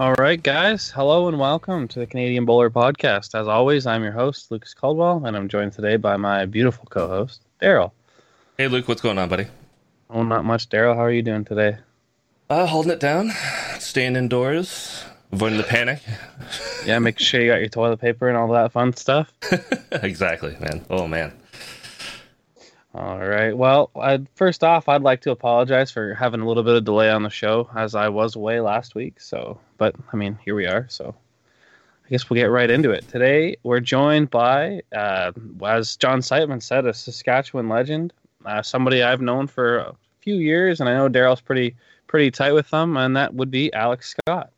All right, guys. Hello and welcome to the Canadian Bowler Podcast. As always, I'm your host, Lucas Caldwell, and I'm joined today by my beautiful co host, Darryl. Hey, Luke, what's going on, buddy? Oh, not much. Darryl, how are you doing today? Uh, holding it down, staying indoors, avoiding the panic. Yeah, make sure you got your toilet paper and all that fun stuff. exactly, man. Oh, man. All right. Well, I'd, first off, I'd like to apologize for having a little bit of delay on the show as I was away last week. So, but I mean, here we are. So, I guess we'll get right into it. Today, we're joined by, uh, as John Siteman said, a Saskatchewan legend, uh, somebody I've known for a few years, and I know Darryl's pretty pretty tight with them, and that would be Alex Scott.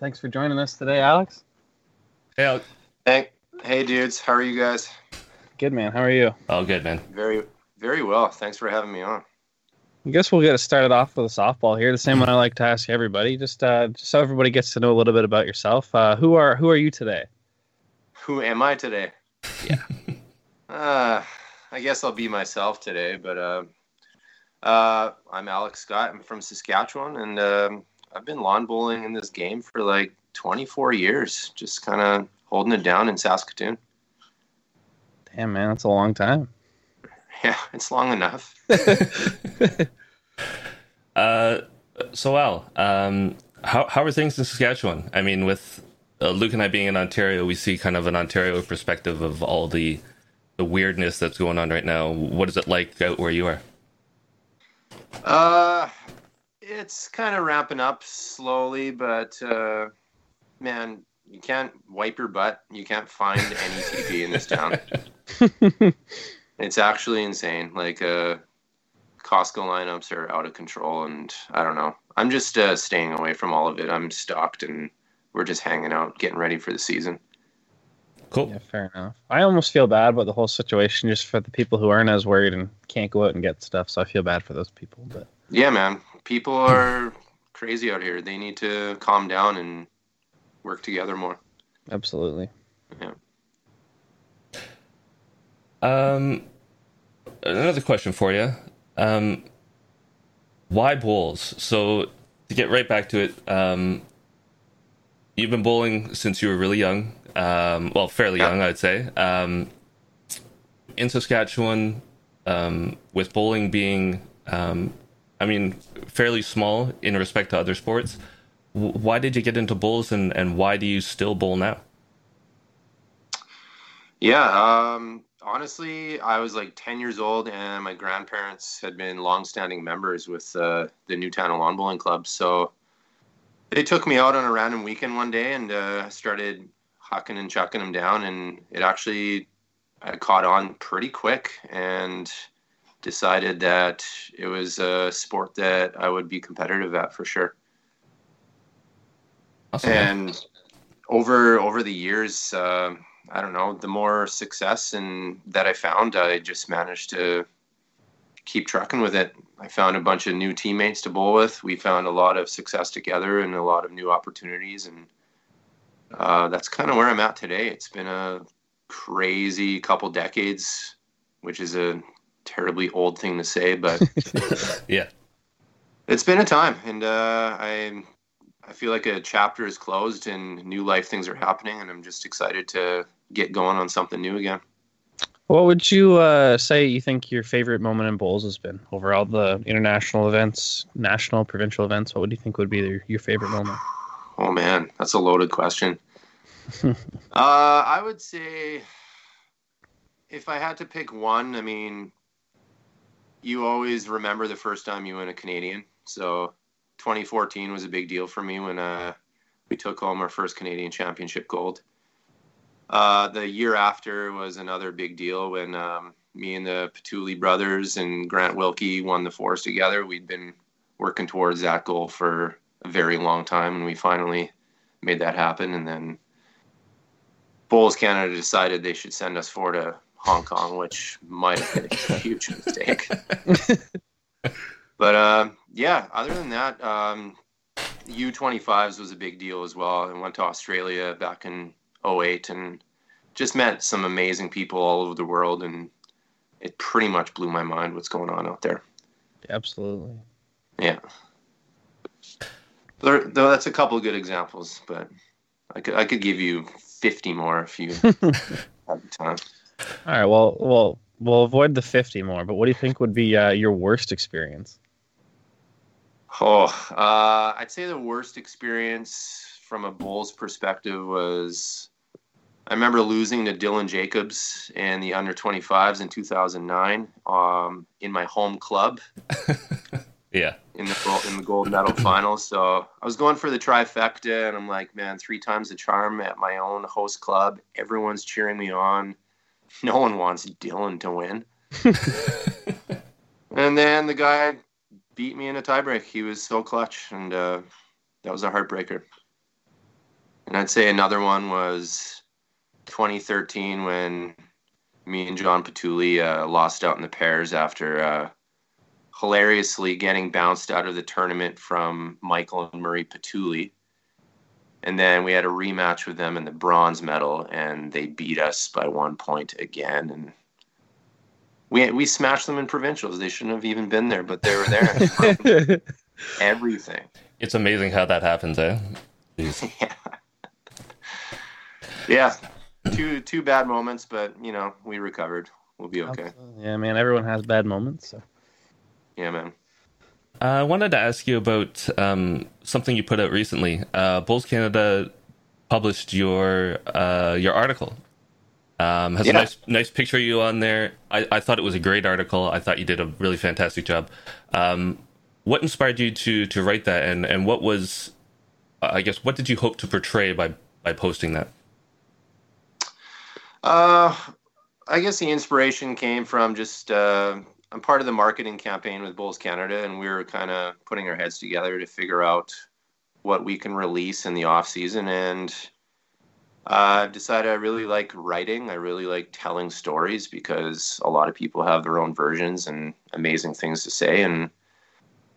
Thanks for joining us today, Alex. Hey, Alex. Hey, hey, dudes. How are you guys? Good man. How are you? Oh, good man. Very, very well. Thanks for having me on. I guess we'll get started off with a softball here. The same one I like to ask everybody, just uh, just so everybody gets to know a little bit about yourself. Uh, who are who are you today? Who am I today? Yeah. uh, I guess I'll be myself today, but uh, uh, I'm Alex Scott. I'm from Saskatchewan, and um, I've been lawn bowling in this game for like 24 years, just kind of holding it down in Saskatoon. Damn man, that's a long time. Yeah, it's long enough. uh, so Al, um, how how are things in Saskatchewan? I mean, with uh, Luke and I being in Ontario, we see kind of an Ontario perspective of all the the weirdness that's going on right now. What is it like out where you are? Uh, it's kind of ramping up slowly, but uh, man, you can't wipe your butt. You can't find any TV in this town. it's actually insane. Like uh, Costco lineups are out of control, and I don't know. I'm just uh, staying away from all of it. I'm stocked, and we're just hanging out, getting ready for the season. Cool. Yeah, fair enough. I almost feel bad about the whole situation, just for the people who aren't as worried and can't go out and get stuff. So I feel bad for those people. But yeah, man, people are crazy out here. They need to calm down and work together more. Absolutely. Yeah. Um, another question for you. Um, why bowls? So to get right back to it, um, you've been bowling since you were really young. Um, well, fairly young, I'd say. Um, in Saskatchewan, um, with bowling being, um, I mean, fairly small in respect to other sports, w- why did you get into bowls and, and why do you still bowl now? Yeah, um, honestly, I was like 10 years old, and my grandparents had been longstanding members with uh, the Nutana Lawn Bowling Club. So they took me out on a random weekend one day and uh, started hucking and chucking them down, and it actually I caught on pretty quick and decided that it was a sport that I would be competitive at for sure. Awesome. And over over the years, uh, I don't know, the more success and that I found, I just managed to keep trucking with it. I found a bunch of new teammates to bowl with. We found a lot of success together and a lot of new opportunities, and uh, that's kind of where I'm at today. It's been a crazy couple decades, which is a terribly old thing to say, but yeah, it's been a time, and uh, I I feel like a chapter is closed and new life things are happening, and I'm just excited to get going on something new again. What would you uh, say you think your favorite moment in bowls has been over all the international events, national, provincial events? What would you think would be your, your favorite moment? Oh man, that's a loaded question. uh, I would say if I had to pick one, I mean, you always remember the first time you win a Canadian. So 2014 was a big deal for me when uh, we took home our first Canadian Championship gold. Uh, the year after was another big deal when um, me and the Petuli brothers and Grant Wilkie won the fours together. We'd been working towards that goal for a very long time, and we finally made that happen. And then Bowls Canada decided they should send us four to Hong Kong, which might have been a huge mistake. but uh, yeah, other than that, um, U25s was a big deal as well. I went to Australia back in 08 and just met some amazing people all over the world. And it pretty much blew my mind what's going on out there. Absolutely. Yeah. There, though that's a couple of good examples, but I could I could give you fifty more if you have time. All right. Well, well, we'll avoid the fifty more. But what do you think would be uh, your worst experience? Oh, uh, I'd say the worst experience from a bowls perspective was I remember losing to Dylan Jacobs in the under 25s in 2009 um, in my home club. yeah. In the gold, in the gold medal finals, so I was going for the trifecta, and I'm like, man, three times the charm at my own host club. Everyone's cheering me on. No one wants Dylan to win. and then the guy beat me in a tiebreak. He was so clutch, and uh, that was a heartbreaker. And I'd say another one was 2013 when me and John Patulli uh, lost out in the pairs after uh, hilariously getting bounced out of the tournament from Michael and Murray Patulli. And then we had a rematch with them in the bronze medal, and they beat us by one point again. And we we smashed them in provincials. They shouldn't have even been there, but they were there. Everything. It's amazing how that happens, eh? yeah. yeah. Two two bad moments, but you know we recovered. We'll be okay. Yeah, man. Everyone has bad moments. So. Yeah, man. Uh, I wanted to ask you about um, something you put out recently. Uh, Bowls Canada published your uh, your article. Um, has yeah. a nice nice picture of you on there. I, I thought it was a great article. I thought you did a really fantastic job. Um, what inspired you to to write that, and and what was, I guess, what did you hope to portray by by posting that? Uh, I guess the inspiration came from just uh, I'm part of the marketing campaign with Bowls Canada, and we were kind of putting our heads together to figure out what we can release in the off season. And uh, I've decided I really like writing. I really like telling stories because a lot of people have their own versions and amazing things to say. And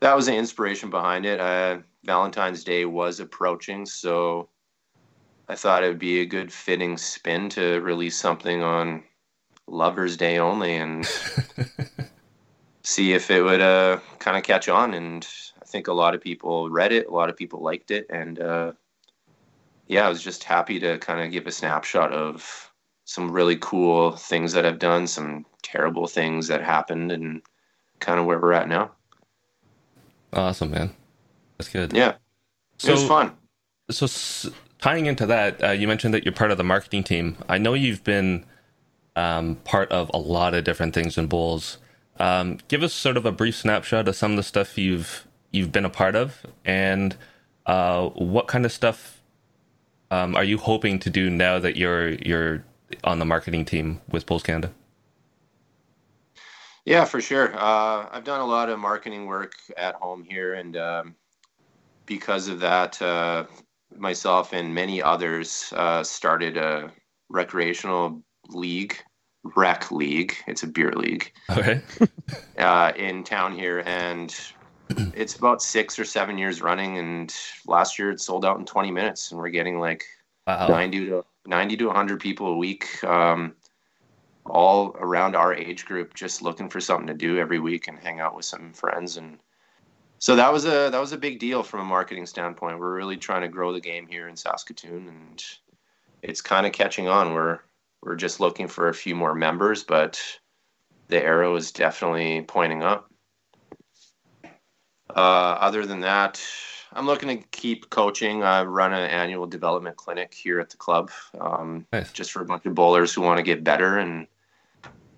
that was the inspiration behind it. Uh, Valentine's Day was approaching, so I thought it would be a good fitting spin to release something on Lover's Day only and see if it would uh, kind of catch on. And I think a lot of people read it, a lot of people liked it, and uh, yeah, I was just happy to kind of give a snapshot of some really cool things that I've done, some terrible things that happened, and kind of where we're at now. Awesome, man. That's good. Yeah, so, it was fun. So tying into that, uh, you mentioned that you're part of the marketing team. I know you've been um, part of a lot of different things in bowls. Um, give us sort of a brief snapshot of some of the stuff you've you've been a part of, and uh, what kind of stuff um, are you hoping to do now that you're you're on the marketing team with Bowls Canada? Yeah, for sure. Uh, I've done a lot of marketing work at home here, and um, because of that, uh, myself and many others uh, started a recreational league, rec league. It's a beer league. Okay. uh, in town here, and it's about six or seven years running. And last year it sold out in 20 minutes, and we're getting like wow. 90 to 90 to 100 people a week. Um, all around our age group, just looking for something to do every week and hang out with some friends and so that was a that was a big deal from a marketing standpoint. We're really trying to grow the game here in Saskatoon, and it's kind of catching on. We're we're just looking for a few more members, but the arrow is definitely pointing up. Uh, other than that, I'm looking to keep coaching. I run an annual development clinic here at the club, um, nice. just for a bunch of bowlers who want to get better, and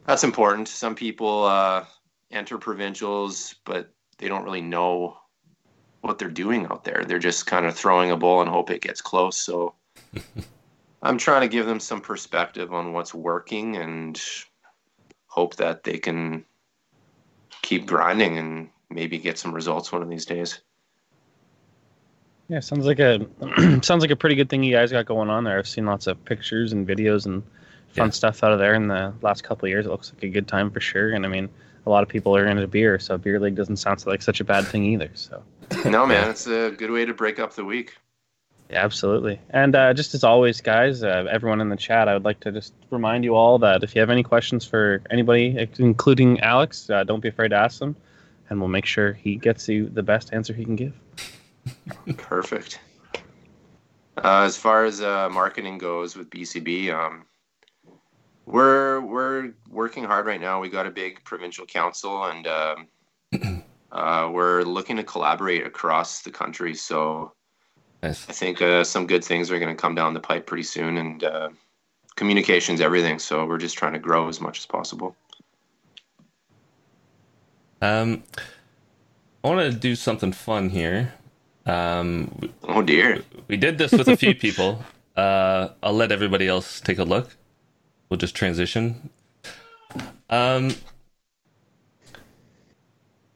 that's important. Some people uh, enter provincials, but they don't really know what they're doing out there. They're just kind of throwing a ball and hope it gets close. So I'm trying to give them some perspective on what's working and hope that they can keep grinding and maybe get some results one of these days. Yeah, sounds like a sounds like a pretty good thing you guys got going on there. I've seen lots of pictures and videos and fun yeah. stuff out of there in the last couple of years. It looks like a good time for sure. And I mean, a lot of people are into beer, so beer league doesn't sound like such a bad thing either. So no, man, it's a good way to break up the week. Yeah, absolutely. And uh, just as always, guys, uh, everyone in the chat, I would like to just remind you all that if you have any questions for anybody, including Alex, uh, don't be afraid to ask them, and we'll make sure he gets you the best answer he can give. Perfect. Uh, as far as uh, marketing goes with BCB, um, we're we're working hard right now. We got a big provincial council, and um, uh, we're looking to collaborate across the country. So Nice. I think uh, some good things are going to come down the pipe pretty soon, and uh, communication's everything. So we're just trying to grow as much as possible. Um, I want to do something fun here. Um, Oh dear. we did this with a few people. Uh, I'll let everybody else take a look. We'll just transition. Um,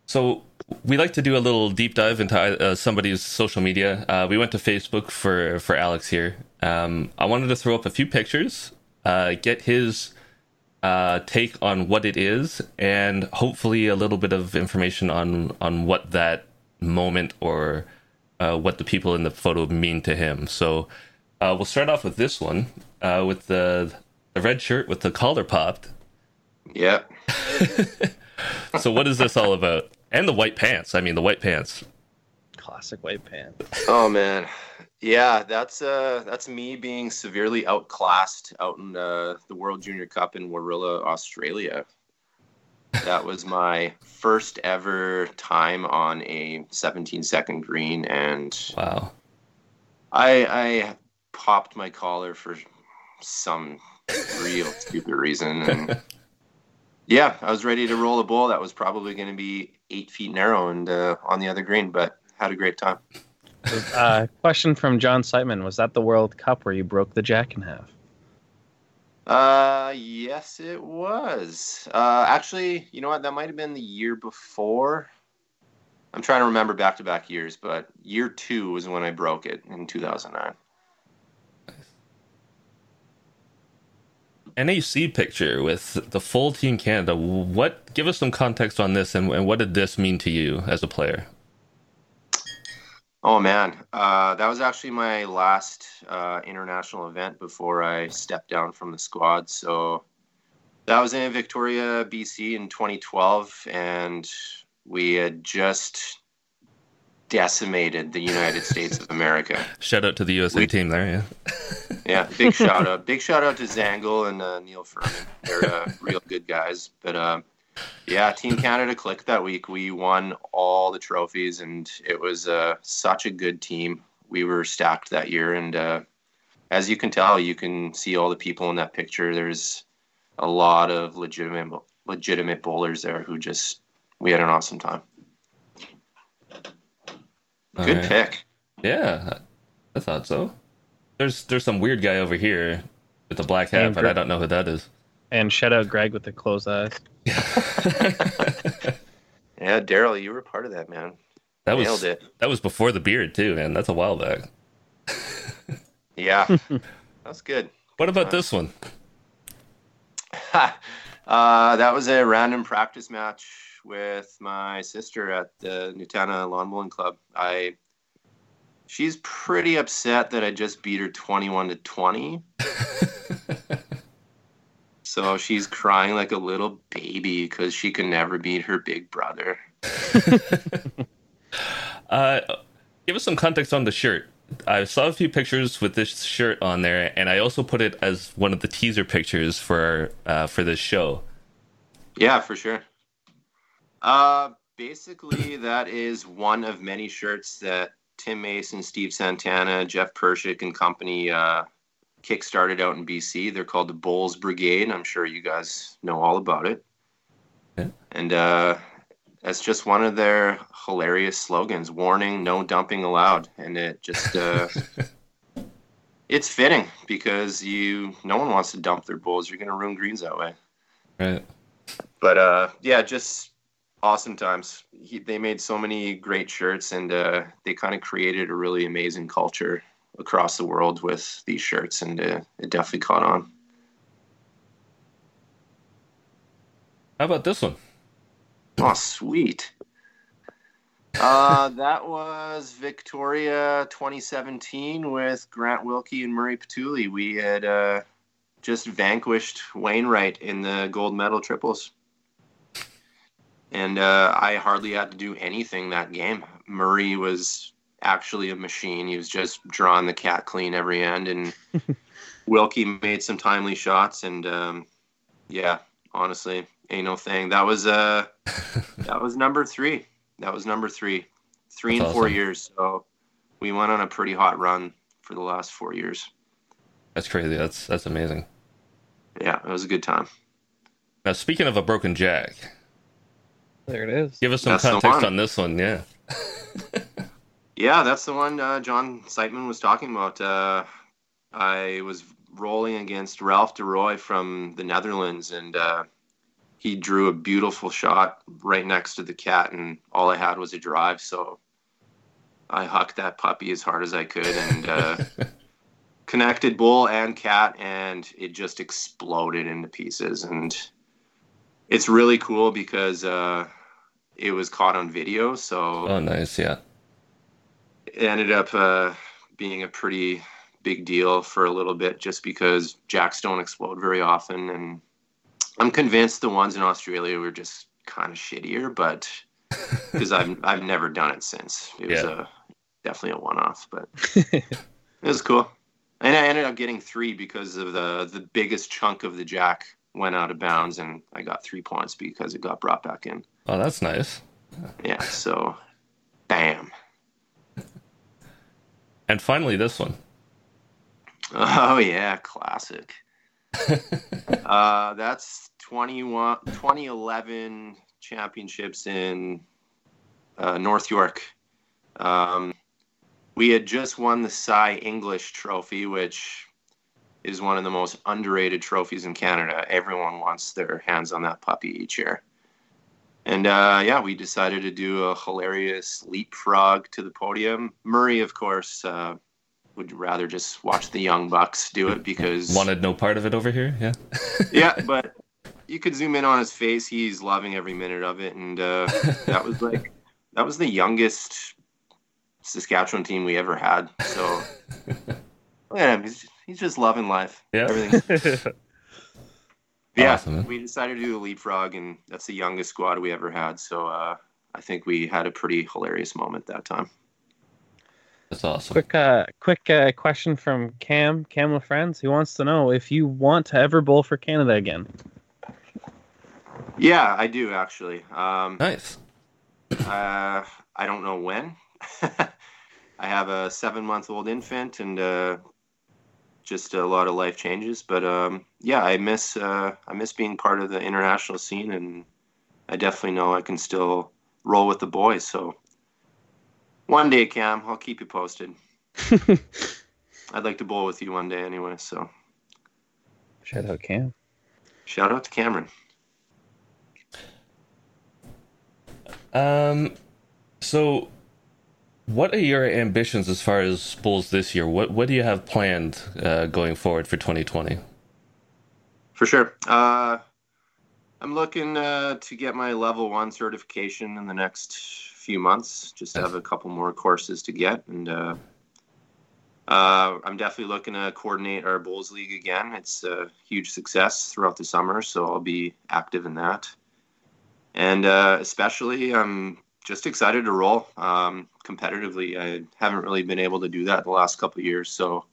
so we like to do a little deep dive into uh, somebody's social media. Uh, we went to Facebook for for Alex here. Um, I wanted to throw up a few pictures, uh, get his uh, take on what it is, and hopefully a little bit of information on on what that moment or uh, what the people in the photo mean to him. So uh, we'll start off with this one with the the red shirt with the collar popped. Yep. So what is this all about? And the white pants. I mean, the white pants. Classic white pants. Oh man, yeah, that's uh, that's me being severely outclassed out in uh, the World Junior Cup in Warilla, Australia. That was my first ever time on a 17 second green, and Wow. I I popped my collar for some real stupid reason, and yeah, I was ready to roll a ball that was probably going to be eight feet narrow and uh, on the other green, but had a great time. Uh, question from John Siteman: Was that the World Cup where you broke the jack in half? Uh, yes, it was. Uh, actually, you know what? That might have been the year before. I'm trying to remember back to back years, but year two was when I broke it in 2009. NAC picture with the full Team Canada. What? Give us some context on this, and, and what did this mean to you as a player? Oh man, uh, that was actually my last uh, international event before I stepped down from the squad. So that was in Victoria, BC, in 2012, and we had just decimated the United States of America. Shout out to the USA We- team there. Yeah. Yeah, big shout out, big shout out to Zangle and uh, Neil Furman. They're uh, real good guys. But uh, yeah, Team Canada clicked that week. We won all the trophies, and it was uh, such a good team. We were stacked that year, and uh, as you can tell, you can see all the people in that picture. There's a lot of legitimate legitimate bowlers there who just we had an awesome time. Good right. pick. Yeah, I thought so. There's there's some weird guy over here with a black hat, Hey, but Gre- I don't know who that is. And shout out Greg with the closed eyes. Yeah, Darryl, you were part of that, man. That was it. that was before the beard too, man. That's a while back. Yeah, that's good. What about this one? uh, that was a random practice match with my sister at the Nutana Lawn Bowling Club. I she's pretty upset that I just beat her twenty-one to twenty. so she's crying like a little baby because she could never beat her big brother. Uh, give us some context on the shirt. I saw a few pictures with this shirt on there, and I also put it as one of the teaser pictures for uh, for this show. Yeah, for sure. Uh, basically, that is one of many shirts that Tim Mason, Steve Santana, Jeff Pershik, and company uh, kickstarted out in BC. They're called the Bowls Brigade. I'm sure you guys know all about it. Yeah. And uh, that's just one of their hilarious slogans: "Warning: No dumping allowed." And it just uh, it's fitting because you no one wants to dump their bowls. You're going to ruin greens that way Right. but uh, yeah, just awesome times. He, they made so many great shirts, and uh, they kind of created a really amazing culture across the world with these shirts, and uh, it definitely caught on. How about this one? Oh, sweet. Uh, that was Victoria 2017 with Grant Wilkie and Murray Patuli. We had uh, just vanquished Wainwright in the gold medal triples. And uh, I hardly had to do anything that game. Murray was actually a machine. He was just drawing the cat clean every end, and Wilkie made some timely shots. And um, yeah, honestly, ain't no thing. That was uh, that was number three. That was number three. Three That's and four awesome. years. So we went on a pretty hot run for the last four years. That's crazy. That's that's amazing. Yeah, it was a good time. Now, speaking of a broken jack, There it is. give us some That's context on this one. Yeah. Yeah, that's the one uh, John Seitman was talking about. Uh, I was rolling against Ralph DeRoy from the Netherlands, and uh, he drew a beautiful shot right next to the cat, and all I had was a drive. So I hucked that puppy as hard as I could and uh, connected bull and cat, and it just exploded into pieces. And it's really cool because uh, it was caught on video. So Oh, nice. Yeah. it ended up uh, being a pretty big deal for a little bit just because jacks don't explode very often and i'm convinced the ones in australia were just kind of shittier but because I've, I've never done it since it was a definitely a one-off but it was cool and i ended up getting three because of the the biggest chunk of the jack went out of bounds and i got three points because it got brought back in Oh, that's nice. yeah so bam And finally, this one. Oh yeah, classic. uh, that's 21, 2011 championships in uh, North York. Um, we had just won the Cy English Trophy, which is one of the most underrated trophies in Canada. Everyone wants their hands on that puppy each year. And uh, yeah, we decided to do a hilarious leapfrog to the podium. Murray, of course, uh, would rather just watch the young bucks do it because Wanted no part of it over here. Yeah. yeah, but you could zoom in on his face. He's loving every minute of it, and uh, that was like that was the youngest Saskatchewan team we ever had. So yeah, he's he's just loving life. Yeah. Everything's yeah. Awesome, we decided to do a leapfrog, and that's the youngest squad we ever had. So uh, I think we had a pretty hilarious moment that time. That's awesome. quick, uh, quick uh, question from Cam, Cam with friends. He wants to know if you want to ever bowl for Canada again. Yeah, I do actually. Um, Nice. Uh, I don't know when. I have a seven month old infant and uh, just a lot of life changes. But um, yeah, I miss uh, I miss being part of the international scene, and I definitely know I can still roll with the boys. So one day, Cam, I'll keep you posted. I'd like to bowl with you one day anyway. So Shout out Cam. shout out to Cameron. Um, so what are your ambitions as far as bowls this year? What what do you have planned uh, going forward for 2020? For sure. Uh, I'm looking uh, to get my level one certification in the next few months. Just have a couple more courses to get, and uh, uh, I'm definitely looking to coordinate our bowls league again. It's a huge success throughout the summer, so I'll be active in that. And uh, especially, I'm just excited to roll um, competitively. I haven't really been able to do that the last couple of years, so.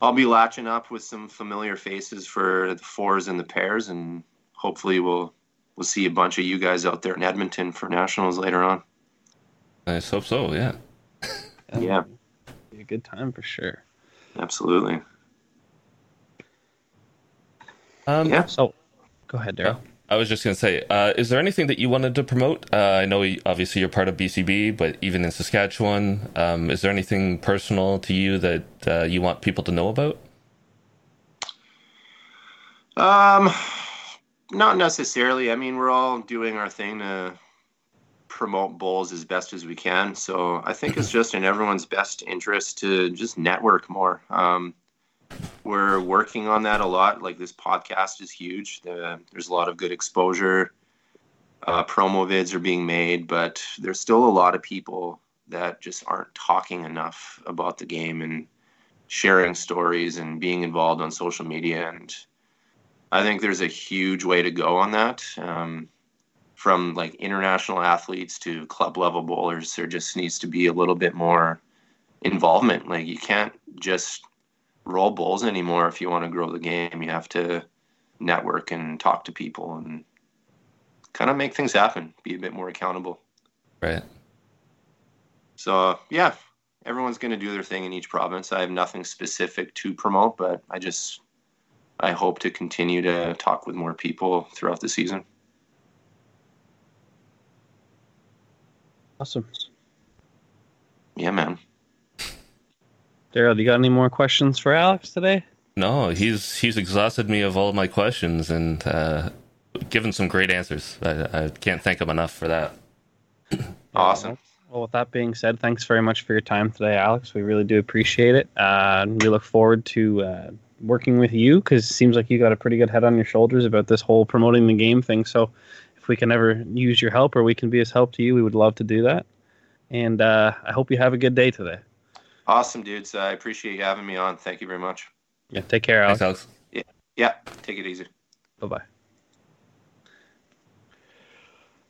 I'll be latching up with some familiar faces for the fours and the pairs, and hopefully we'll we'll see a bunch of you guys out there in Edmonton for nationals later on. I hope so. Yeah. Yeah. Be a good time for sure. Absolutely. Um, Yeah. So, go ahead, Darryl. I was just gonna say, uh, is there anything that you wanted to promote? Uh, I know obviously you're part of BCB, but even in Saskatchewan, um, is there anything personal to you that uh, you want people to know about? Um, not necessarily. I mean, we're all doing our thing to promote bowls as best as we can. So I think it's just in everyone's best interest to just network more. Um, we're working on that a lot. Like this podcast is huge. The, there's a lot of good exposure. Uh, promo vids are being made, but there's still a lot of people that just aren't talking enough about the game and sharing stories and being involved on social media. And I think there's a huge way to go on that. Um, from like international athletes to club level bowlers, there just needs to be a little bit more involvement. Like you can't just roll bowls anymore if you want to grow the game. You have to network and talk to people and kind of make things happen, be a bit more accountable. Right. So, yeah, everyone's going to do their thing in each province. I have nothing specific to promote, but I just I hope to continue to talk with more people throughout the season. Awesome. Yeah, man. Darryl, do you got any more questions for Alex today? No, he's he's exhausted me of all my questions and uh, given some great answers. I, I can't thank him enough for that. Awesome. Well, with that being said, thanks very much for your time today, Alex. We really do appreciate it. Uh, we look forward to uh, working with you because it seems like you got a pretty good head on your shoulders about this whole promoting the game thing. So, if we can ever use your help or we can be as help to you, we would love to do that. And uh, I hope you have a good day today. Awesome, dudes. I appreciate you having me on. Thank you very much. Yeah, take care, Alex. Thanks, Alex. Yeah, yeah. take it easy. Bye bye.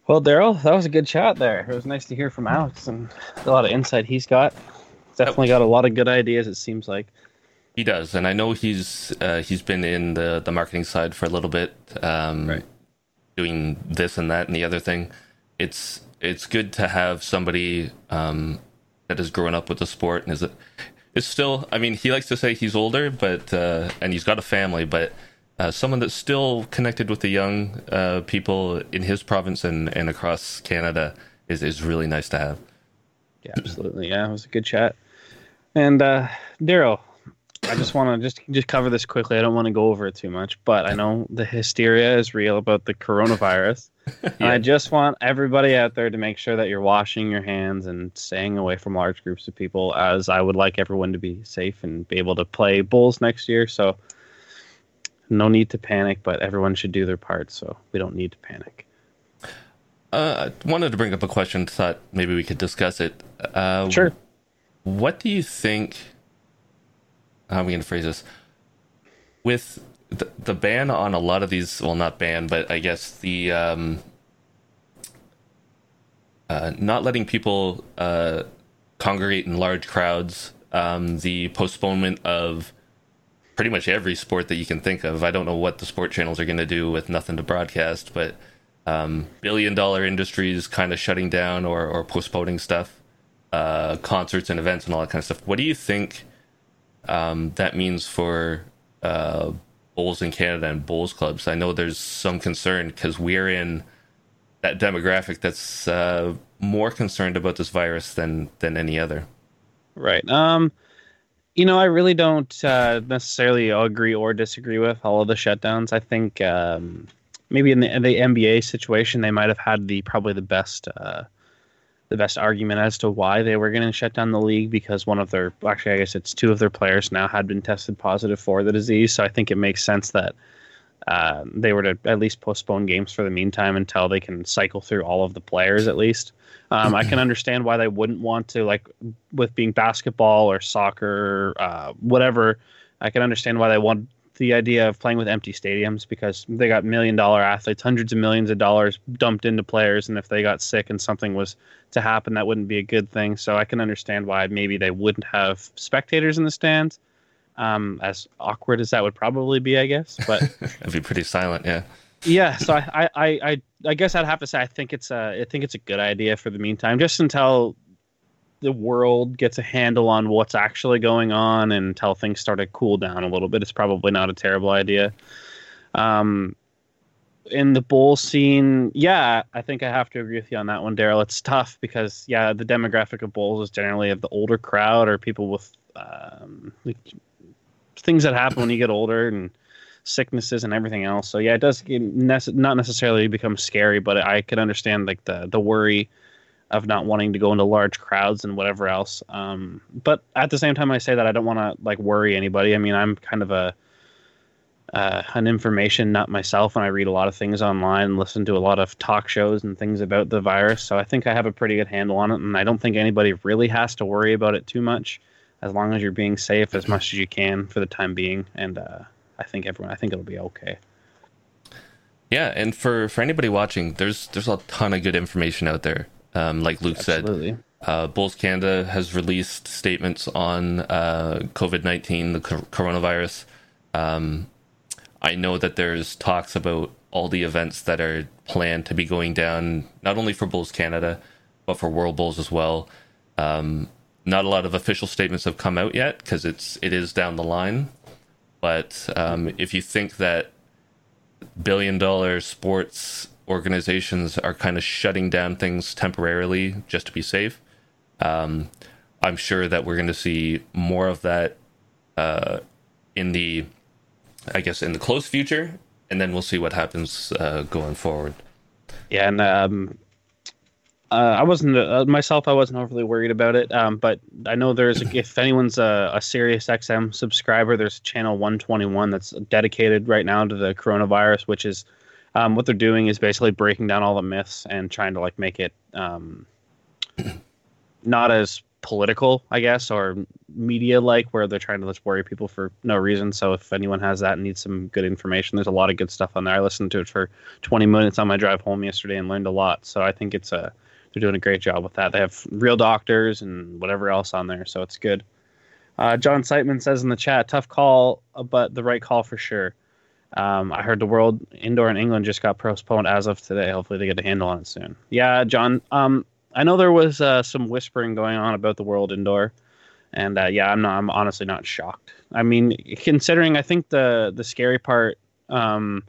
Well, Darryl, that was a good chat there. It was nice to hear from Alex and a lot of insight he's got. Definitely got a lot of good ideas. It seems like he does, and I know he's uh, he's been in the the marketing side for a little bit, um, right. doing this and that and the other thing. It's it's good to have somebody um, that has grown up with the sport and is it's still. I mean, he likes to say he's older, but uh, and he's got a family, but uh, someone that's still connected with the young uh, people in his province and, and across Canada is, is really nice to have. Yeah, absolutely. Yeah, it was a good chat. And uh, Darryl, I just want to just just cover this quickly. I don't want to go over it too much, but I know the hysteria is real about the coronavirus. Yeah. I just want everybody out there to make sure that you're washing your hands and staying away from large groups of people, as I would like everyone to be safe and be able to play bowls next year. So no need to panic, but everyone should do their part, so we don't need to panic. Uh, I wanted to bring up a question. Thought maybe we could discuss it. Uh, sure. What do you think? How am I going to phrase this? With the, the ban on a lot of these, well, not ban, but I guess the um, uh, not letting people uh, congregate in large crowds, um, the postponement of pretty much every sport that you can think of. I don't know what the sport channels are going to do with nothing to broadcast, but um, billion dollar industries kind of shutting down or, or postponing stuff, uh, concerts and events and all that kind of stuff. What do you think um, that means for uh, bowls in Canada and bowls clubs? I know there's some concern because we're in that demographic that's uh, more concerned about this virus than than any other. Right. Um, you know, I really don't uh, necessarily agree or disagree with all of the shutdowns. I think um, maybe in the, in the NBA situation, they might have had the probably the best uh, the best argument as to why they were going to shut down the league because one of their actually I guess it's two of their players now had been tested positive for the disease. So I think it makes sense that uh, they were to at least postpone games for the meantime until they can cycle through all of the players at least. Um, I can understand why they wouldn't want to, like, with being basketball or soccer, uh, whatever. I can understand why they want the idea of playing with empty stadiums because they got million dollar athletes, hundreds of millions of dollars dumped into players, and if they got sick and something was to happen, that wouldn't be a good thing. So I can understand why maybe they wouldn't have spectators in the stands. Um, as awkward as that would probably be, I guess, but it'd be pretty silent, yeah yeah, so I, I, I, I guess I'd have to say I think it's a, I think it's a good idea for the meantime, just until the world gets a handle on what's actually going on and until things start to cool down a little bit. It's probably not a terrible idea. Um, in the bowl scene, yeah, I think I have to agree with you on that one, Darryl. It's tough because yeah, the demographic of bowls is generally of the older crowd or people with um, things that happen when you get older and sicknesses and everything else. So yeah, it does not necessarily become scary, but I can understand like the the worry of not wanting to go into large crowds and whatever else. Um, but at the same time, I say that I don't want to like worry anybody. I mean, I'm kind of a uh, an information nut myself, and I read a lot of things online and listen to a lot of talk shows and things about the virus. So I think I have a pretty good handle on it, and I don't think anybody really has to worry about it too much, as long as you're being safe as much as you can for the time being. And uh, I think everyone. I think it'll be okay. Yeah, and for for anybody watching, there's there's a ton of good information out there. Um, like Luke Absolutely. said, uh, Bowls Canada has released statements on uh, COVID nineteen, the co- coronavirus. Um, I know that there's talks about all the events that are planned to be going down, not only for Bowls Canada, but for World Bowls as well. Um, not a lot of official statements have come out yet because it's it is down the line. But um, if you think that billion dollar sports organizations are kind of shutting down things temporarily just to be safe, um, I'm sure that we're going to see more of that uh, in the, I guess, in the close future, and then we'll see what happens uh, going forward. Yeah, and um, uh, I wasn't uh, myself. I wasn't overly worried about it. Um, but I know there's if anyone's a, a XM subscriber, there's channel 121 that's dedicated right now to the coronavirus, which is um, what they're doing is basically breaking down all the myths and trying to like make it um, not as political, I guess, or media like, where they're trying to just worry people for no reason. So if anyone has that and needs some good information, there's a lot of good stuff on there. I listened to it for 20 minutes on my drive home yesterday and learned a lot. So I think it's a they're doing a great job with that. They have real doctors and whatever else on there, so it's good. Uh, John Siteman says in the chat, tough call, but the right call for sure. Um, I heard the World Indoor in England just got postponed as of today. Hopefully, they get a handle on it soon. Yeah, John. Um, I know there was uh, some whispering going on about the World Indoor, and uh, yeah, I'm not. I'm honestly not shocked. I mean, considering I think the the scary part um,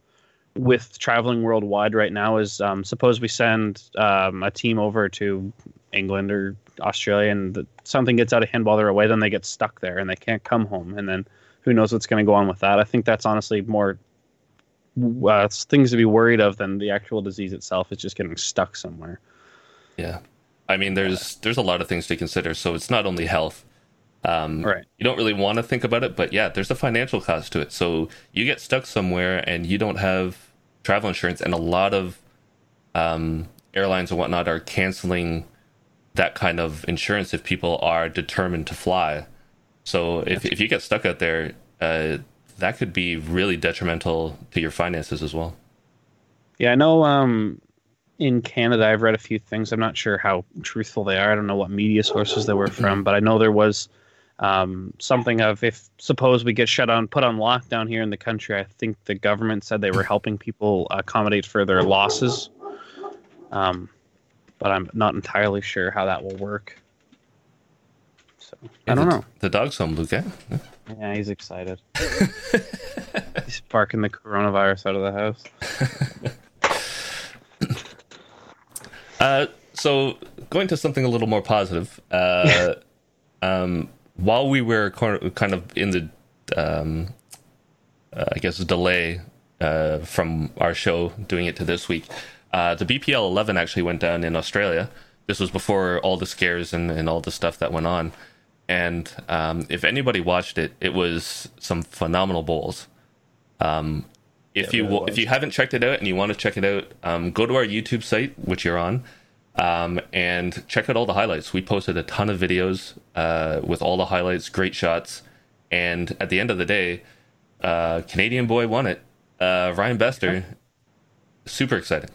with traveling worldwide right now is um, suppose we send um, a team over to England or Australia, and the, something gets out of hand while they're away, then they get stuck there and they can't come home, and then who knows what's going to go on with that. I think that's honestly more uh, things to be worried of than the actual disease itself. is just getting stuck somewhere. Yeah, I mean, there's there's a lot of things to consider. So it's not only health. Um, Right. You don't really want to think about it, but yeah, there's a financial cost to it. So you get stuck somewhere and you don't have travel insurance, and a lot of um, airlines and whatnot are canceling that kind of insurance if people are determined to fly. So if if you get stuck out there, uh, that could be really detrimental to your finances as well. Yeah, I know. Um, in Canada, I've read a few things. I'm not sure how truthful they are. I don't know what media sources they were from, but I know there was um, something of if suppose we get shut on, put on lockdown here in the country. I think the government said they were helping people accommodate for their losses. Um, but I'm not entirely sure how that will work. So I don't the, know. The dog's home, Luke. eh? Yeah, he's excited. he's barking the coronavirus out of the house. Uh, so going to something a little more positive. Uh, um, while we were kind of in the, um, uh, I guess, delay uh, from our show doing it to this week, uh, the BPL 11 actually went down in Australia. This was before all the scares and, and all the stuff that went on. And um, if anybody watched it, it was some phenomenal bowls. Um, if It you really if you haven't checked it out and you want to check it out, um, go to our YouTube site, which you're on, um, and check out all the highlights. We posted a ton of videos uh, with all the highlights, great shots, and at the end of the day, uh, Canadian boy won it. Uh, Ryan Bester, super exciting.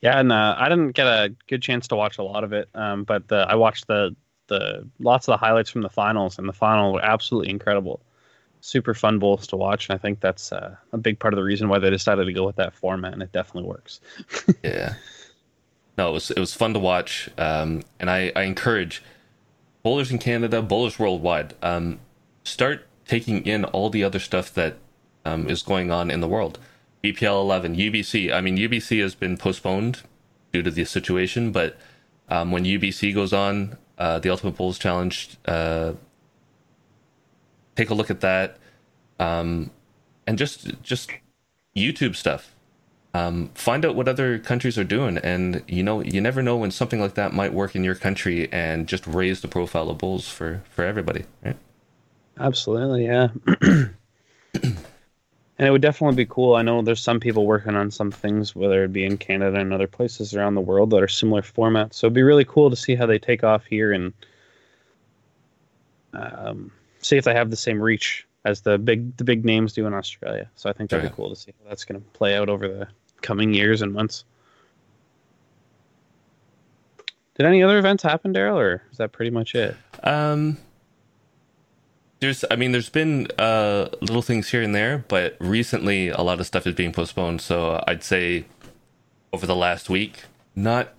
Yeah, and uh, I didn't get a good chance to watch a lot of it, um, but the, I watched the the lots of the highlights from the finals, and the final were absolutely incredible. Super fun bowls to watch, and I think that's uh, a big part of the reason why they decided to go with that format, and it definitely works. Yeah. No, it was it was fun to watch, um, and I, I encourage bowlers in Canada, bowlers worldwide, um, start taking in all the other stuff that um, is going on in the world. BPL 11, UBC. I mean, UBC has been postponed due to the situation, but um, when UBC goes on, uh, the Ultimate Bowls Challenge, uh, take a look at that, um, and just just YouTube stuff. Um, find out what other countries are doing. And you know you never know when something like that might work in your country and just raise the profile of bowls for for everybody right? Absolutely, yeah. and it would definitely be cool. I know there's some people working on some things, whether it be in Canada and other places around the world that are similar formats. So it'd be really cool to see how they take off here and um, see if they have the same reach as the big the big names do in Australia. So I think that'd Yeah. be cool to see how that's going to play out over the coming years and months. Did any other events happen, Darryl, or is that pretty much it? Um, there's, I mean, there's been uh, little things here and there, but recently a lot of stuff is being postponed. So I'd say over the last week, not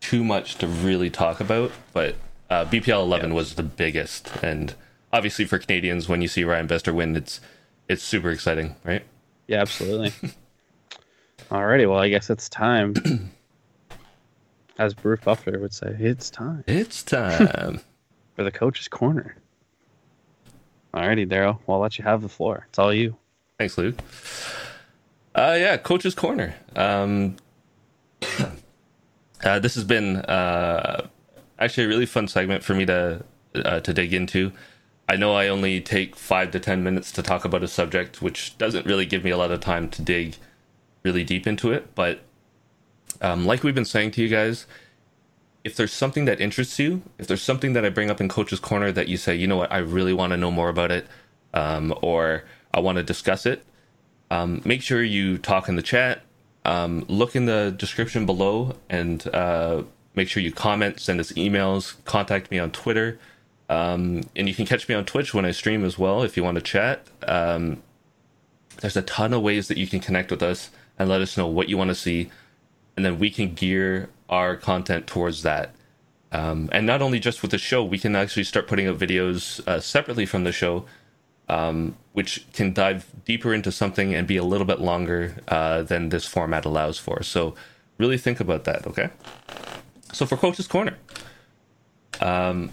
too much to really talk about, but uh, BPL 11 was the biggest, and obviously for Canadians, when you see Ryan Bester win, it's it's super exciting, right? Yeah, absolutely. Alrighty, well, I guess it's time. As Bruce Buffer would say, it's time It's time. for the coach's corner. Alrighty, Darryl. Well, I'll let you have the floor. It's all you. Thanks, Luke. Uh, yeah, Coach's Corner. Um, uh, this has been uh, actually a really fun segment for me to uh, to dig into. I know I only take five to ten minutes to talk about a subject, which doesn't really give me a lot of time to dig really deep into it. But um, like we've been saying to you guys, if there's something that interests you, if there's something that I bring up in Coach's Corner that you say, you know what, I really want to know more about it, um, or I want to discuss it, um, make sure you talk in the chat. Um, look in the description below and uh, make sure you comment, send us emails, contact me on Twitter. Um, and you can catch me on Twitch when I stream as well if you want to chat. Um, there's a ton of ways that you can connect with us and let us know what you want to see. And then we can gear our content towards that. Um, and not only just with the show, we can actually start putting up videos uh, separately from the show um, which can dive deeper into something and be a little bit longer uh, than this format allows for. So, really think about that, okay? So, for Coach's Corner, um,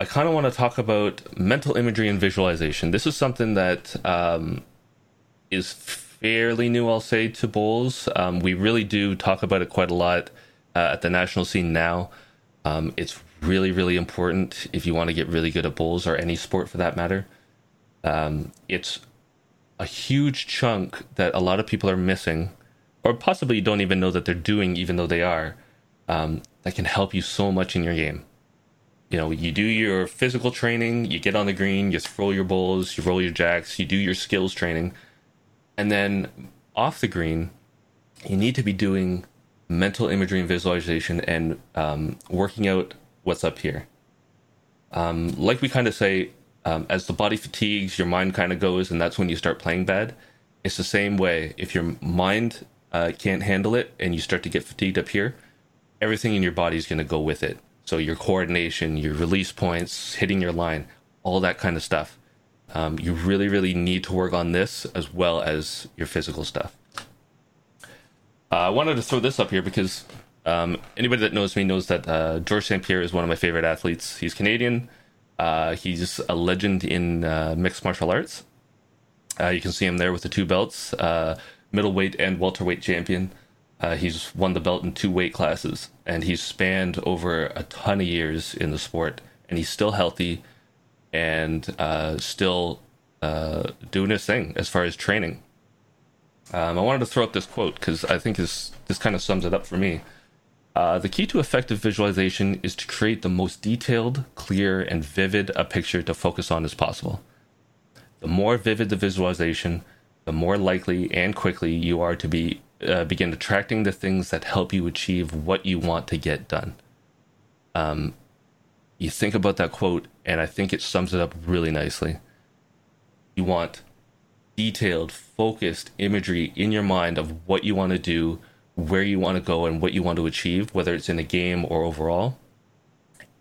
I kind of want to talk about mental imagery and visualization. This is something that um, is fairly new, I'll say, to bowls. Um, we really do talk about it quite a lot uh, at the national scene now. Um, it's really, really important if you want to get really good at bowls or any sport for that matter. Um, it's a huge chunk that a lot of people are missing, or possibly don't even know that they're doing, even though they are, um, that can help you so much in your game. You know, you do your physical training, you get on the green, you throw your bowls, you roll your jacks, you do your skills training, and then off the green, you need to be doing mental imagery and visualization and um, working out what's up here. Um, like we kind of say, um, as the body fatigues, your mind kind of goes, and that's when you start playing bad. It's the same way. If your mind uh, can't handle it and you start to get fatigued up here, everything in your body is going to go with it. So your coordination, your release points, hitting your line, all that kind of stuff. Um, you really, really need to work on this as well as your physical stuff. Uh, I wanted to throw this up here because um, anybody that knows me knows that uh, Georges St-Pierre is one of my favorite athletes. He's Canadian. Uh, he's a legend in uh, mixed martial arts. Uh, you can see him there with the two belts, uh, middleweight and welterweight champion. He's won the belt in two weight classes, and he's spanned over a ton of years in the sport, and he's still healthy and uh, still uh, doing his thing as far as training. Um, I wanted to throw out this quote because I think this this kind of sums it up for me. Uh, the key to effective visualization is to create the most detailed, clear, and vivid a picture to focus on as possible. The more vivid the visualization, the more likely and quickly you are to be uh, begin attracting the things that help you achieve what you want to get done. Um, you think about that quote, and I think it sums it up really nicely. You want detailed, focused imagery in your mind of what you want to do, where you want to go, and what you want to achieve, whether it's in a game or overall.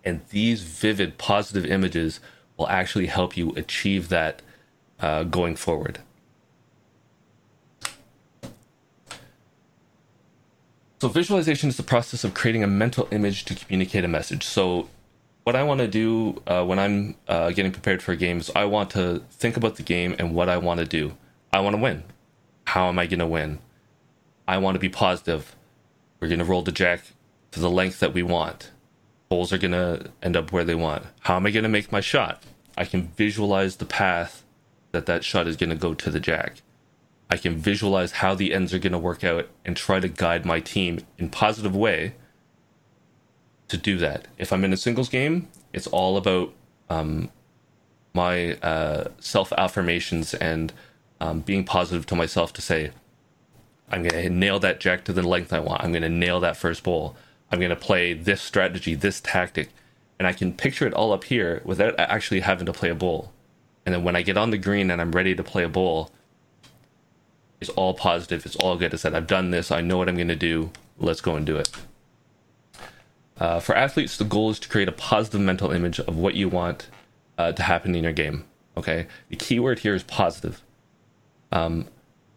And these vivid, positive images will actually help you achieve that uh, going forward. So, visualization is the process of creating a mental image to communicate a message. So, what I want to do uh, when I'm uh, getting prepared for a game is I want to think about the game and what I want to do. I want to win. How am I going to win? I want to be positive. We're going to roll the jack to the length that we want. Holes are going to end up where they want. How am I going to make my shot? I can visualize the path that that shot is going to go to the jack. I can visualize how the ends are going to work out and try to guide my team in positive way to do that. If I'm in a singles game, it's all about um, my uh, self affirmations and um, being positive to myself to say, I'm going to nail that jack to the length I want. I'm going to nail that first bowl. I'm going to play this strategy, this tactic. And I can picture it all up here without actually having to play a bowl. And then when I get on the green and I'm ready to play a bowl, it's all positive. It's all good. I said, I've done this. I know what I'm going to do. Let's go and do it. Uh, for athletes, the goal is to create a positive mental image of what you want uh, to happen in your game. Okay. The key word here is positive. Um,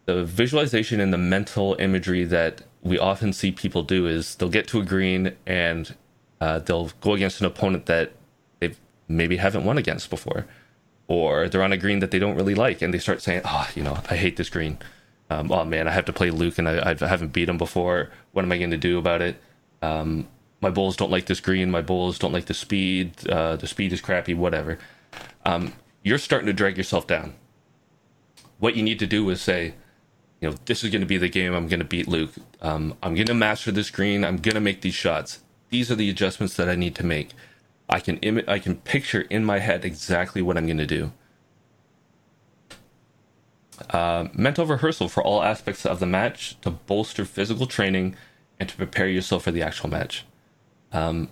the visualization and the mental imagery that we often see people do is they'll get to a green and uh, they'll go against an opponent that they maybe haven't won against before, or they're on a green that they don't really like, and they start saying, "Oh, you know, I hate this green. Um, oh man, I have to play Luke, and I, I haven't beat him before. What am I going to do about it? Um, my bowls don't like this green. My bowls don't like the speed. Uh, the speed is crappy. Whatever. Um, you're starting to drag yourself down. What you need to do is say, you know, this is going to be the game I'm going to beat Luke. Um, I'm going to master this green. I'm going to make these shots. These are the adjustments that I need to make. I can Im- I can picture in my head exactly what I'm going to do. Uh, mental rehearsal for all aspects of the match to bolster physical training and to prepare yourself for the actual match. Um,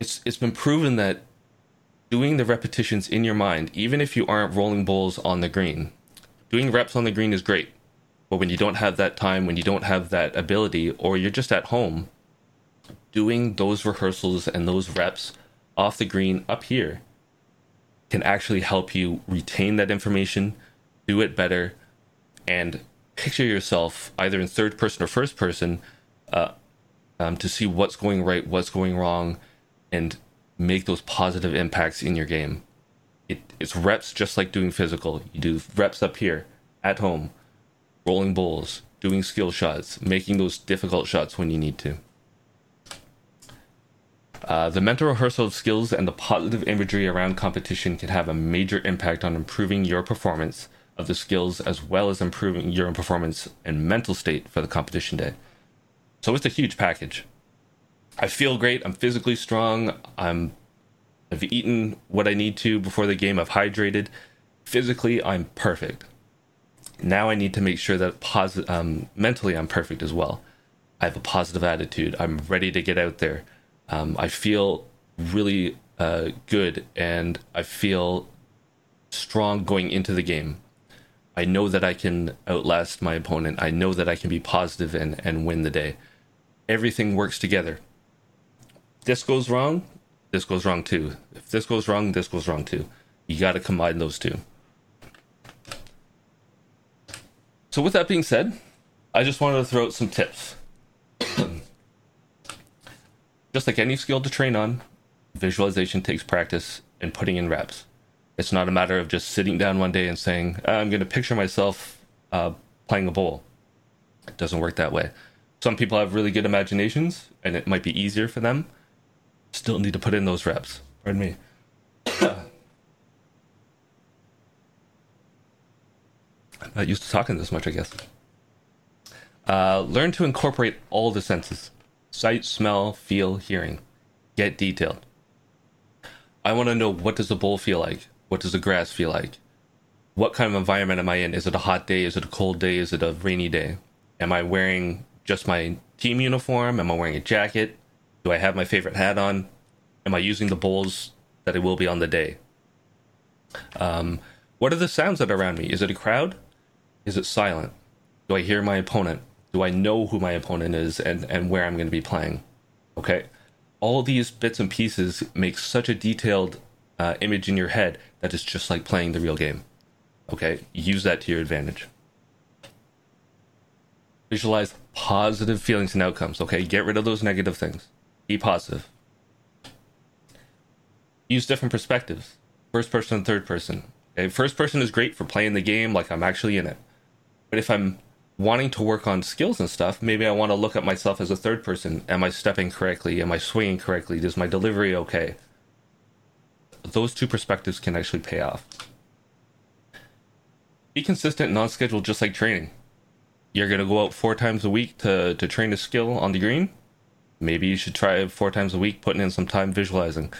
it's it's been proven that doing the repetitions in your mind, even if you aren't rolling bowls on the green, doing reps on the green is great. But when you don't have that time, when you don't have that ability, or you're just at home, doing those rehearsals and those reps off the green up here can actually help you retain that information, do it better, and picture yourself either in third person or first person uh, um, to see what's going right, what's going wrong, and make those positive impacts in your game. It, it's reps just like doing physical. You do reps up here at home rolling bowls, doing skill shots, making those difficult shots when you need to. Uh, the mental rehearsal of skills and the positive imagery around competition can have a major impact on improving your performance of the skills as well as improving your performance and mental state for the competition day. So it's a huge package. I feel great. I'm physically strong. I'm I've eaten what I need to before the game. I've hydrated. Physically, I'm perfect now I need to make sure that posi- um, mentally I'm perfect as well. I have a positive attitude. I'm ready to get out there. Um, I feel really uh, good and I feel strong going into the game. I know that I can outlast my opponent. I know that I can be positive and, and win the day. Everything works together. This goes wrong, this goes wrong too. If this goes wrong, this goes wrong too. You got to combine those two. So, with that being said, I just wanted to throw out some tips. just like any skill to train on, visualization takes practice and putting in reps. It's not a matter of just sitting down one day and saying, I'm going to picture myself uh, playing a bowl. It doesn't work that way. Some people have really good imaginations and it might be easier for them. Still need to put in those reps. Pardon me. I'm not used to talking this much, I guess. Uh, learn to incorporate all the senses sight, smell, feel, hearing. Get detailed. I want to know what does the bowl feel like? What does the grass feel like? What kind of environment am I in? Is it a hot day? Is it a cold day? Is it a rainy day? Am I wearing just my team uniform? Am I wearing a jacket? Do I have my favorite hat on? Am I using the bowls that I will be on the day? Um, what are the sounds that are around me? Is it a crowd? Is it silent? Do I hear my opponent? Do I know who my opponent is and, and where I'm going to be playing? Okay. All these bits and pieces make such a detailed uh, image in your head that it's just like playing the real game. Okay. Use that to your advantage. Visualize positive feelings and outcomes. Okay. Get rid of those negative things. Be positive. Use different perspectives first person and third person. Okay. First person is great for playing the game like I'm actually in it. But if I'm wanting to work on skills and stuff, maybe I want to look at myself as a third person. Am I stepping correctly? Am I swinging correctly? Is my delivery okay? Those two perspectives can actually pay off. Be consistent and on schedule, just like training. You're to go out four times a week to, to train a skill on the green. Maybe you should try four times a week, putting in some time visualizing,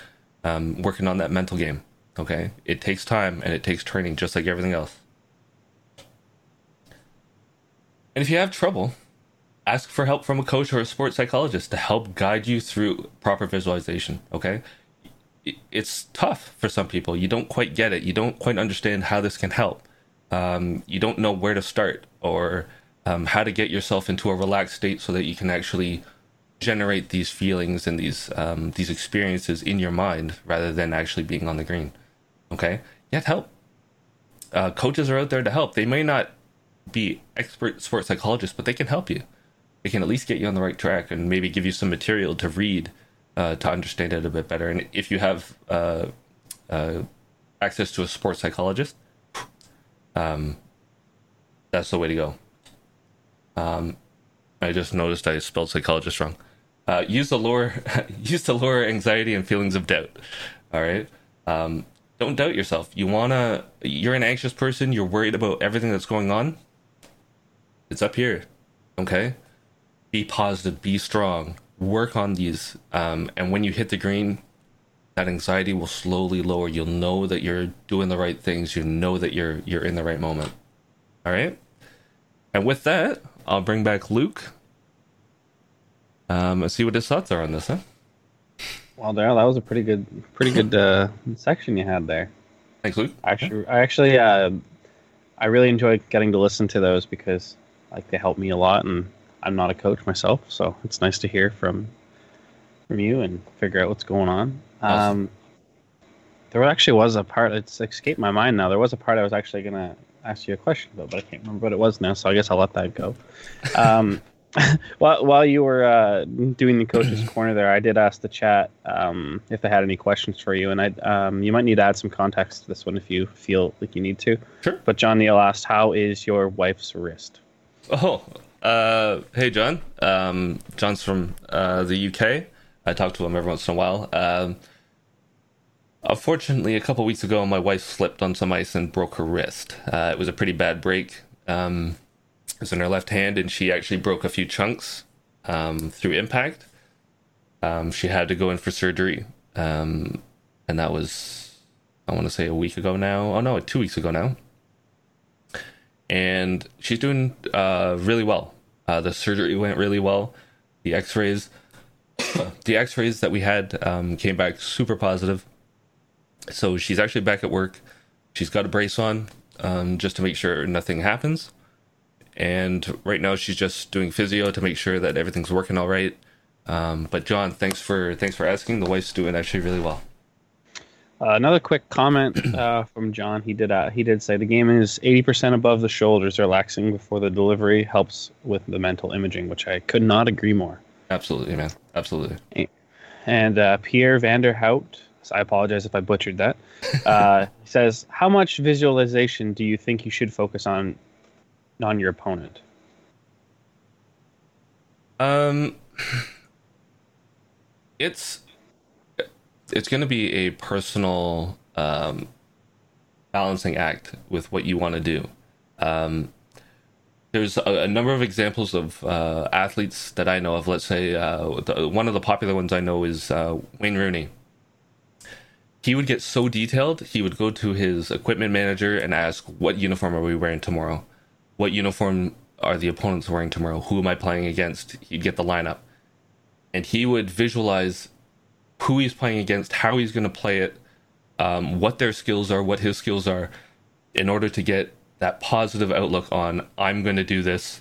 um, working on that mental game. Okay, it takes time and it takes training, just like everything else. And if you have trouble, ask for help from a coach or a sports psychologist to help guide you through proper visualization. Okay, it's tough for some people. You don't quite get it. You don't quite understand how this can help. Um, you don't know where to start or um, how to get yourself into a relaxed state so that you can actually generate these feelings and these um, these experiences in your mind rather than actually being on the green. Okay, get help. Uh, coaches are out there to help. They may not be expert sports psychologists, but they can help you. They can at least get you on the right track and maybe give you some material to read uh, to understand it a bit better. And if you have uh, uh access to a sports psychologist, um, that's the way to go. Um, I just noticed I spelled psychologist wrong. Uh, use the lower, use to lower anxiety and feelings of doubt. All right. Um, don't doubt yourself. You wanna. You're an anxious person. You're worried about everything that's going on. It's up here. Okay. Be positive. Be strong. Work on these. Um, and when you hit the green, that anxiety will slowly lower. You'll know that you're doing the right things. You know that you're you're in the right moment. All right. And with that, I'll bring back Luke. Um, let's see what his thoughts are on this, huh? Well, Darryl, that was a pretty good, pretty good uh, section you had there. Thanks, Luke. Actually, I actually, uh, I really enjoy getting to listen to those because, like, they help me a lot, and I'm not a coach myself, so it's nice to hear from from you and figure out what's going on. Awesome. Um, there actually was a part. It's escaped my mind now. There was a part I was actually gonna ask you a question though, but I can't remember what it was now. So I guess I'll let that go. Um, while while you were uh, doing the coach's corner there, I did ask the chat um, if they had any questions for you, and I um, you might need to add some context to this one if you feel like you need to. Sure. But John Neal asked, "How is your wife's wrist?" Oh, uh, hey John. Um, John's from uh, the UK. I talk to him every once in a while. Unfortunately, a couple weeks ago, my wife slipped on some ice and broke her wrist. Uh, it was a pretty bad break. Um, it was in her left hand, and she actually broke a few chunks um, through impact. Um, she had to go in for surgery, um, and that was, I want to say, a week ago now. Oh no, two weeks ago now. And she's doing uh, really well. Uh, the surgery went really well. The X-rays, the X-rays that we had um, came back super positive so she's actually back at work. She's got a brace on um, just to make sure nothing happens. And right now she's just doing physio to make sure that everything's working all right. Um, but John, thanks for thanks for asking. The wife's doing actually really well. Uh, another quick comment uh, from John. He did uh, he did say the game is eighty percent above the shoulders, relaxing before the delivery helps with the mental imaging, which I could not agree more. Absolutely, man. Absolutely. And uh, Pierre Vanderhout so I apologize if I butchered that. Uh, he says, "How much visualization do you think you should focus on on your opponent?" Um, it's it's going to be a personal um, balancing act with what you want to do. Um, there's a, a, number of examples of uh, athletes that I know of. Let's say uh, the, one of the popular ones I know is uh, Wayne Rooney he would get so detailed, he would go to his equipment manager and ask, What uniform are we wearing tomorrow? What uniform are the opponents wearing tomorrow? Who am I playing against? He'd get the lineup. And he would visualize who he's playing against, how he's going to play it, um, what their skills are, what his skills are, in order to get that positive outlook on, I'm going to do this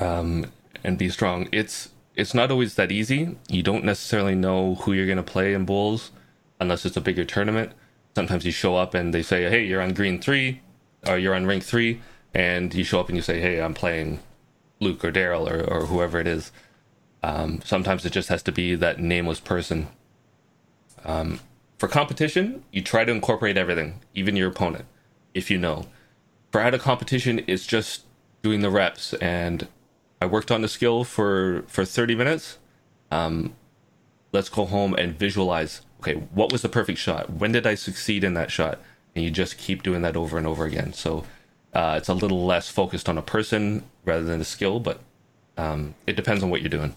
um, and be strong. It's it's not always that easy. You don't necessarily know who you're going to play in bowls unless it's a bigger tournament. Sometimes you show up and they say, "Hey, you're on green three, or you're on rink three, and you show up and you say, "Hey, I'm playing Luke or Darryl or, or whoever it is." Um, sometimes it just has to be that nameless person. Um, for competition, you try to incorporate everything, even your opponent, if you know. For at a competition, it's just doing the reps, and I worked on the skill for for 30 minutes. Um, let's go home and visualize okay, what was the perfect shot? When did I succeed in that shot? And you just keep doing that over and over again. So uh, it's a little less focused on a person rather than a skill, but um, it depends on what you're doing.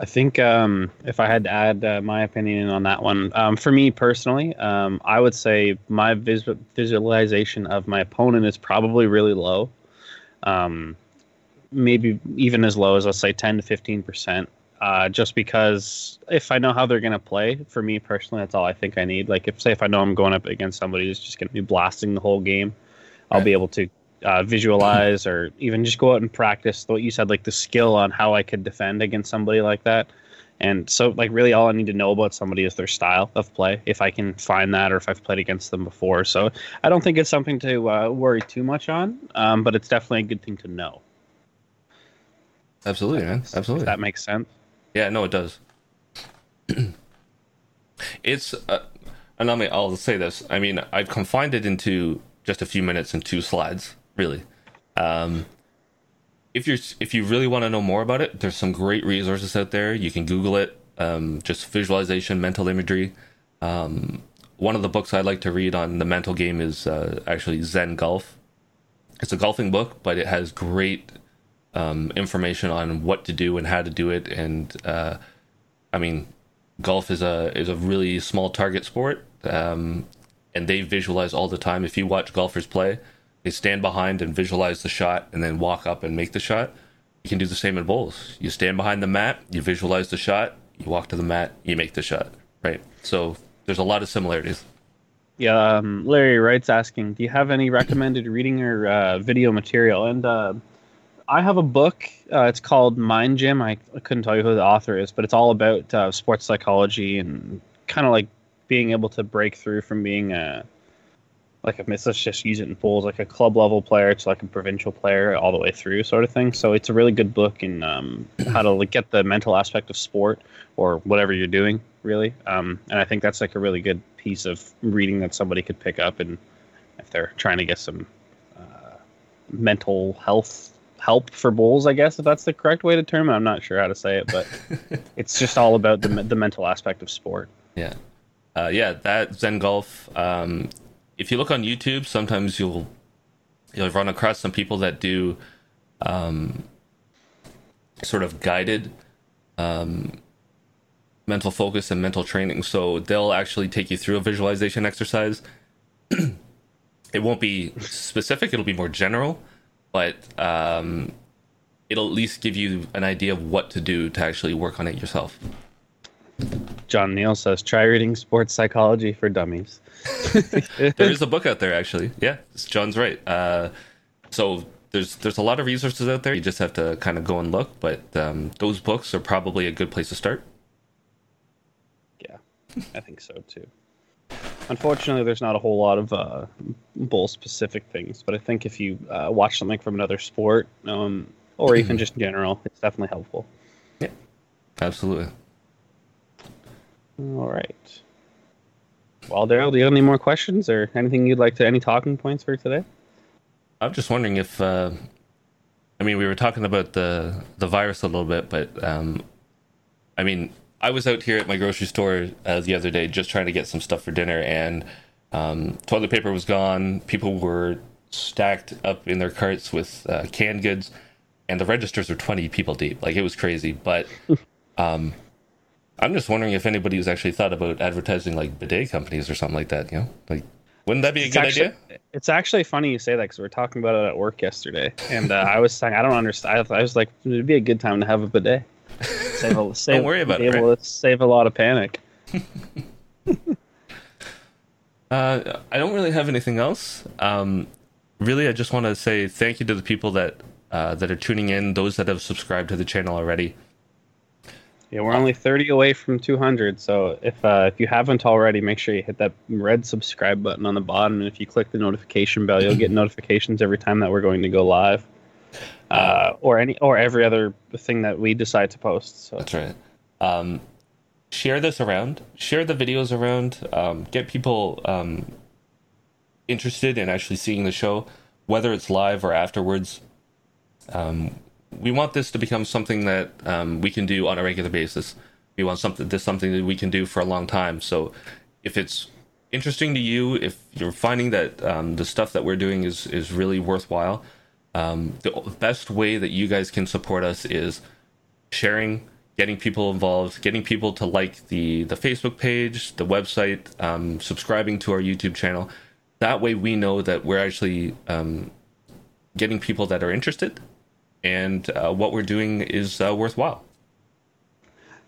I think um, if I had to add uh, my opinion on that one, um, for me personally, um, I would say my vis- visualization of my opponent is probably really low. Um, maybe even as low as let's say 10 to 15 percent. Uh, just because if I know how they're going to play, for me personally, that's all I think I need. Like if say if I know I'm going up against somebody who's just going to be blasting the whole game, I'll Right. be able to uh, visualize or even just go out and practice what you said, like the skill on how I could defend against somebody like that. And so, like, really, all I need to know about somebody is their style of play. If I can find that, or if I've played against them before, so I don't think it's something to uh, worry too much on. Um, but it's definitely a good thing to know. Absolutely, man. If Absolutely. that makes sense. Yeah, no, it does. it's, uh, and I mean, I'll say this. I mean, I've confined it into just a few minutes and two slides, really. Um, if you're, if you really want to know more about it, there's some great resources out there. You can Google it. Um, just visualization, mental imagery. Um, one of the books I like to read on the mental game is uh, actually Zen Golf. It's a golfing book, but it has great um, information on what to do and how to do it. And uh, I mean, golf is a is a really small target sport, um, and they visualize all the time. If you watch golfers play, they stand behind and visualize the shot, and then walk up and make the shot. You can do the same in bowls. You stand behind the mat, you visualize the shot, you walk to the mat, you make the shot. Right. So there's a lot of similarities. Yeah, um, Larry Wright's asking, do you have any recommended reading or uh, video material? And uh, I have a book. Uh, it's called Mind Gym. I, I couldn't tell you who the author is, but it's all about uh, sports psychology and kind of like being able to break through from being a like a let's just use it in bowls, like a club level player to like a provincial player, all the way through, sort of thing. So it's a really good book in um, how to like get the mental aspect of sport or whatever you're doing, really. Um, and I think that's like a really good piece of reading that somebody could pick up, and if they're trying to get some uh, mental health help for bowls, I guess if that's the correct way to term it. I'm not sure how to say it, but it's just all about the the mental aspect of sport. Yeah. Uh, yeah, that Zen Golf. Um, if you look on YouTube, sometimes you'll you'll run across some people that do um, sort of guided um, mental focus and mental training. So they'll actually take you through a visualization exercise. it won't be specific; it'll be more general, but um, it'll at least give you an idea of what to do to actually work on it yourself. John Neal says, "Try reading sports psychology for dummies." there is a book out there actually. Yeah, John's right. Uh, so there's there's a lot of resources out there. You just have to kind of go and look. But um, those books are probably a good place to start. Yeah, I think so too. Unfortunately, there's not a whole lot of uh, bowl specific things, but I think if you uh, watch something from another sport, um, or even just in general, it's definitely helpful. Yeah, absolutely. All right. Well, Darryl, do you have any more questions or anything you'd like to, any talking points for today? I'm just wondering if, uh, I mean, we were talking about the the virus a little bit, but um, I mean, I was out here at my grocery store uh, the other day just trying to get some stuff for dinner, and um, toilet paper was gone. People were stacked up in their carts with uh, canned goods, and the registers were 20 people deep. Like it was crazy. But um, I'm just wondering if anybody's actually thought about advertising like bidet companies or something like that. You know, like wouldn't that be a It's good actually, idea? It's actually funny you say that because we were talking about it at work yesterday, and uh, I was saying I don't understand. I was like, it'd be a good time to have a bidet. Save a, save, worry about it, to save a lot of panic. Uh, I don't really have anything else. Um, really, I just want to say thank you to the people that uh, that are tuning in, those that have subscribed to the channel already. Yeah, we're only 30 away from 200, so if uh, if you haven't already, make sure you hit that red subscribe button on the bottom, and if you click the notification bell, you'll get notifications every time that we're going to go live, uh, or any or every other thing that we decide to post. So That's right. Um, share this around. Share the videos around. Um, get people um, interested in actually seeing the show, whether it's live or afterwards. Um, we want this to become something that um, we can do on a regular basis. We want something this something that we can do for a long time. So, if it's interesting to you, if you're finding that um, the stuff that we're doing is is really worthwhile, um, the best way that you guys can support us is sharing, getting people involved, getting people to like the the Facebook page, the website, um, subscribing to our YouTube channel. That way, we know that we're actually um, getting people that are interested, and uh, what we're doing is uh, worthwhile.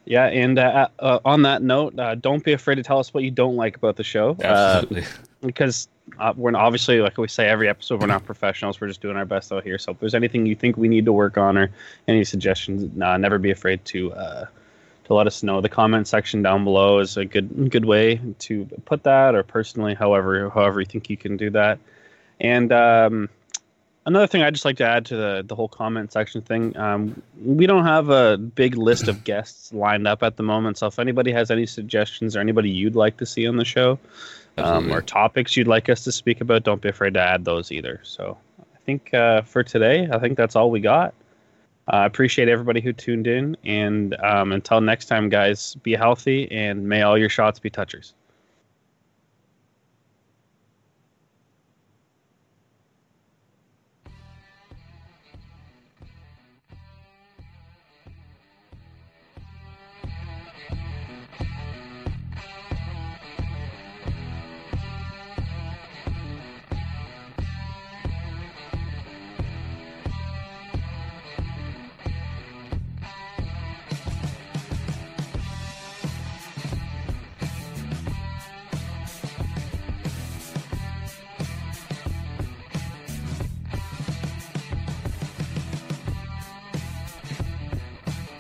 Yeah, and uh, uh, on that note, uh, don't be afraid to tell us what you don't like about the show. Absolutely. Because uh, we're obviously, like we say every episode, we're not professionals. We're just doing our best out here. So if there's anything you think we need to work on or any suggestions, never be afraid to uh, to let us know. The comment section down below is a good good way to put that, or personally, however however you think you can do that. And um, another thing I'd just like to add to the the whole comment section thing, um, we don't have a big list of guests lined up at the moment. So if anybody has any suggestions or anybody you'd like to see on the show, um, or topics you'd like us to speak about, don't be afraid to add those either. So I think uh, for today, I think that's all we got. I uh, appreciate everybody who tuned in, and um, until next time, guys, be healthy and may all your shots be touchers.